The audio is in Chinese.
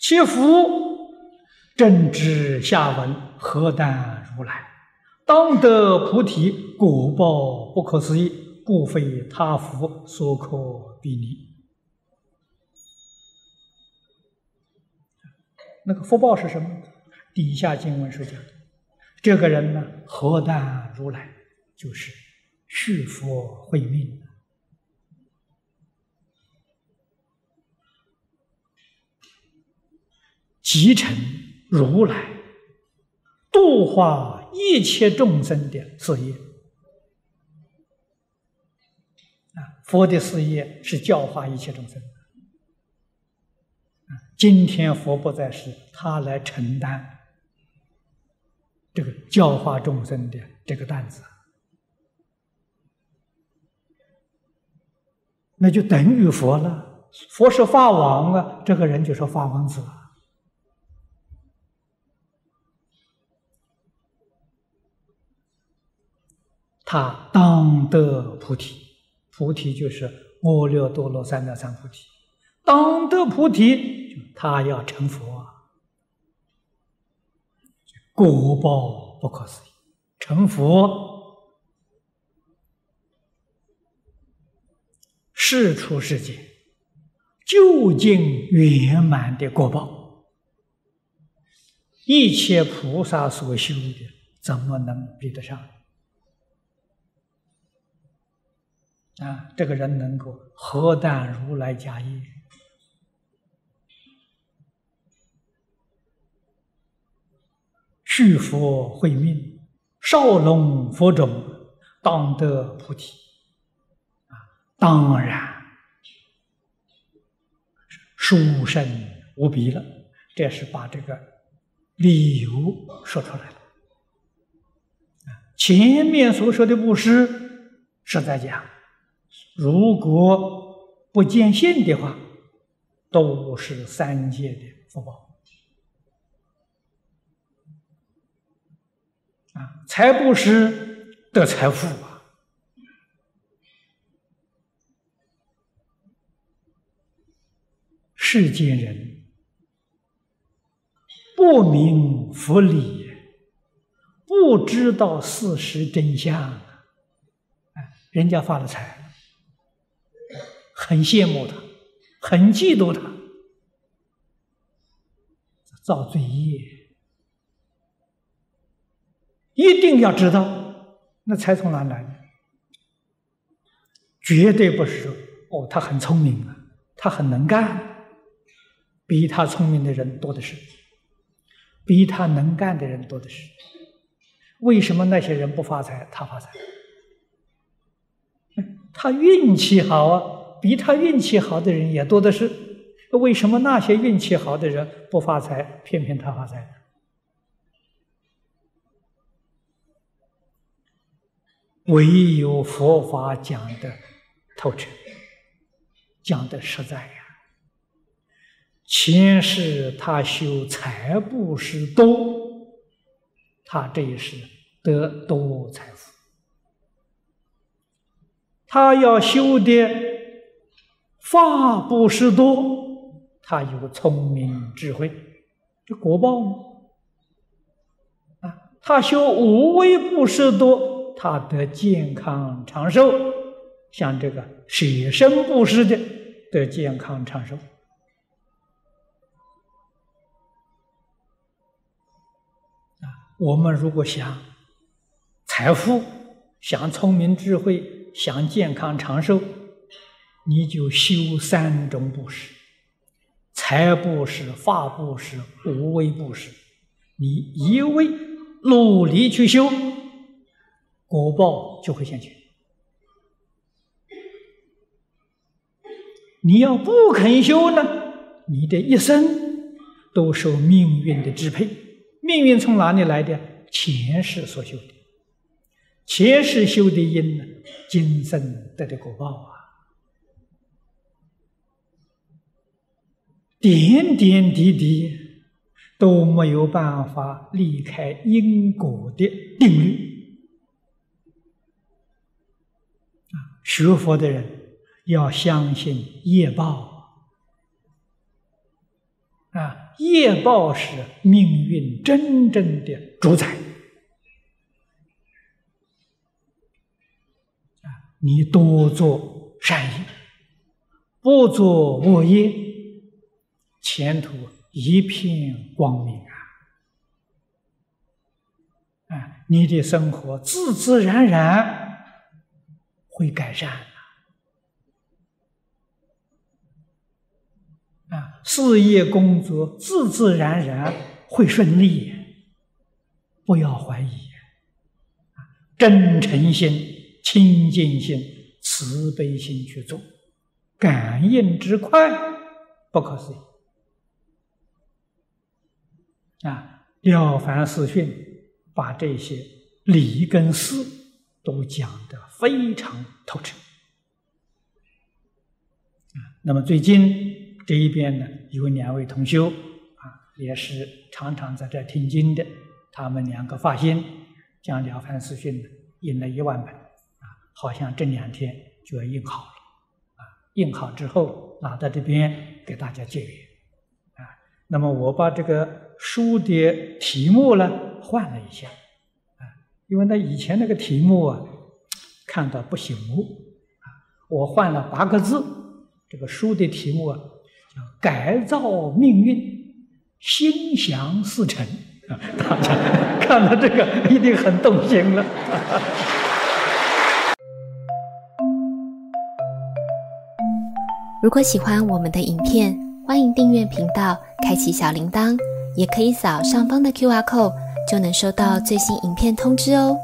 其福正知下文，何但如来？当得菩提，果报不可思议，故非他福所可比拟。那个福报是什么？底下经文是讲，这个人呢，何但如来，就是续佛慧命，集成如来度化一切众生的事业。啊，佛的事业是教化一切众生。今天佛不在世，他来承担这个教化众生的这个担子，那就等于佛了。佛是法王啊，这个人就是法王子了，他当得菩提，菩提就是阿耨多罗三藐三菩提，当得菩提。他要成佛，果报不可思议。成佛，世出世间究竟圆满的果报，一切菩萨所修的，怎么能比得上？啊，这个人能够何但如来家业？续佛慧命，少龙佛种，当得菩提。啊，当然殊胜无比了。这是把这个理由说出来了。前面所说的布施是在讲，如果不见信的话，都是三界的福报。啊，财布施得财富啊！世间人不明佛理，不知道事实真相啊！人家发了财，很羡慕他，很嫉妒他，造罪业。一定要知道，那财从哪来？绝对不是说哦，他很聪明啊，他很能干，比他聪明的人多的是，比他能干的人多的是。为什么那些人不发财，他发财？他运气好啊，比他运气好的人也多的是。为什么那些运气好的人不发财，偏偏他发财？唯有佛法讲的透彻，讲的实在呀。前世他修财布施多，他这一世得多财富；他要修的法布施多，他有聪明智慧，这果报吗？啊，他修无为布施多。他得健康长寿，像这个舍身布施的得健康长寿。啊，我们如果想财富、想聪明智慧、想健康长寿，你就修三种布施：财布施、法布施、无为布施。你一味努力去修。果报就会现前。你要不肯修呢，你的一生都受命运的支配。命运从哪里来的？前世所修的，前世修的因呢，今生得的果报啊，点点滴滴都没有办法离开因果的定律。学佛的人要相信业报，啊，业报是命运真正的主宰。啊，你多做善业，不做恶业，前途一片光明啊！啊，你的生活自自然然会改善。啊，事业工作自自然然会顺利，不要怀疑。真诚心、清净心、慈悲心去做，感应之快不可思议。啊，《了凡四训》把这些理跟事都讲得非常透彻。啊，那么最近。这一边呢，有两位同修啊，也是常常在这听经的。他们两个发心将《了凡四训》印了一万本啊，好像这两天就要印好了啊。印好之后拿到这边给大家借阅。那么我把这个书的题目呢换了一下啊，因为那以前那个题目啊看到不醒目啊，我换了八个字，这个书的题目啊。改造命运，心想事成啊！大家看到这个一定很动心了。如果喜欢我们的影片，欢迎订阅频道，开启小铃铛，也可以扫上方的 Q R code，就能收到最新影片通知哦。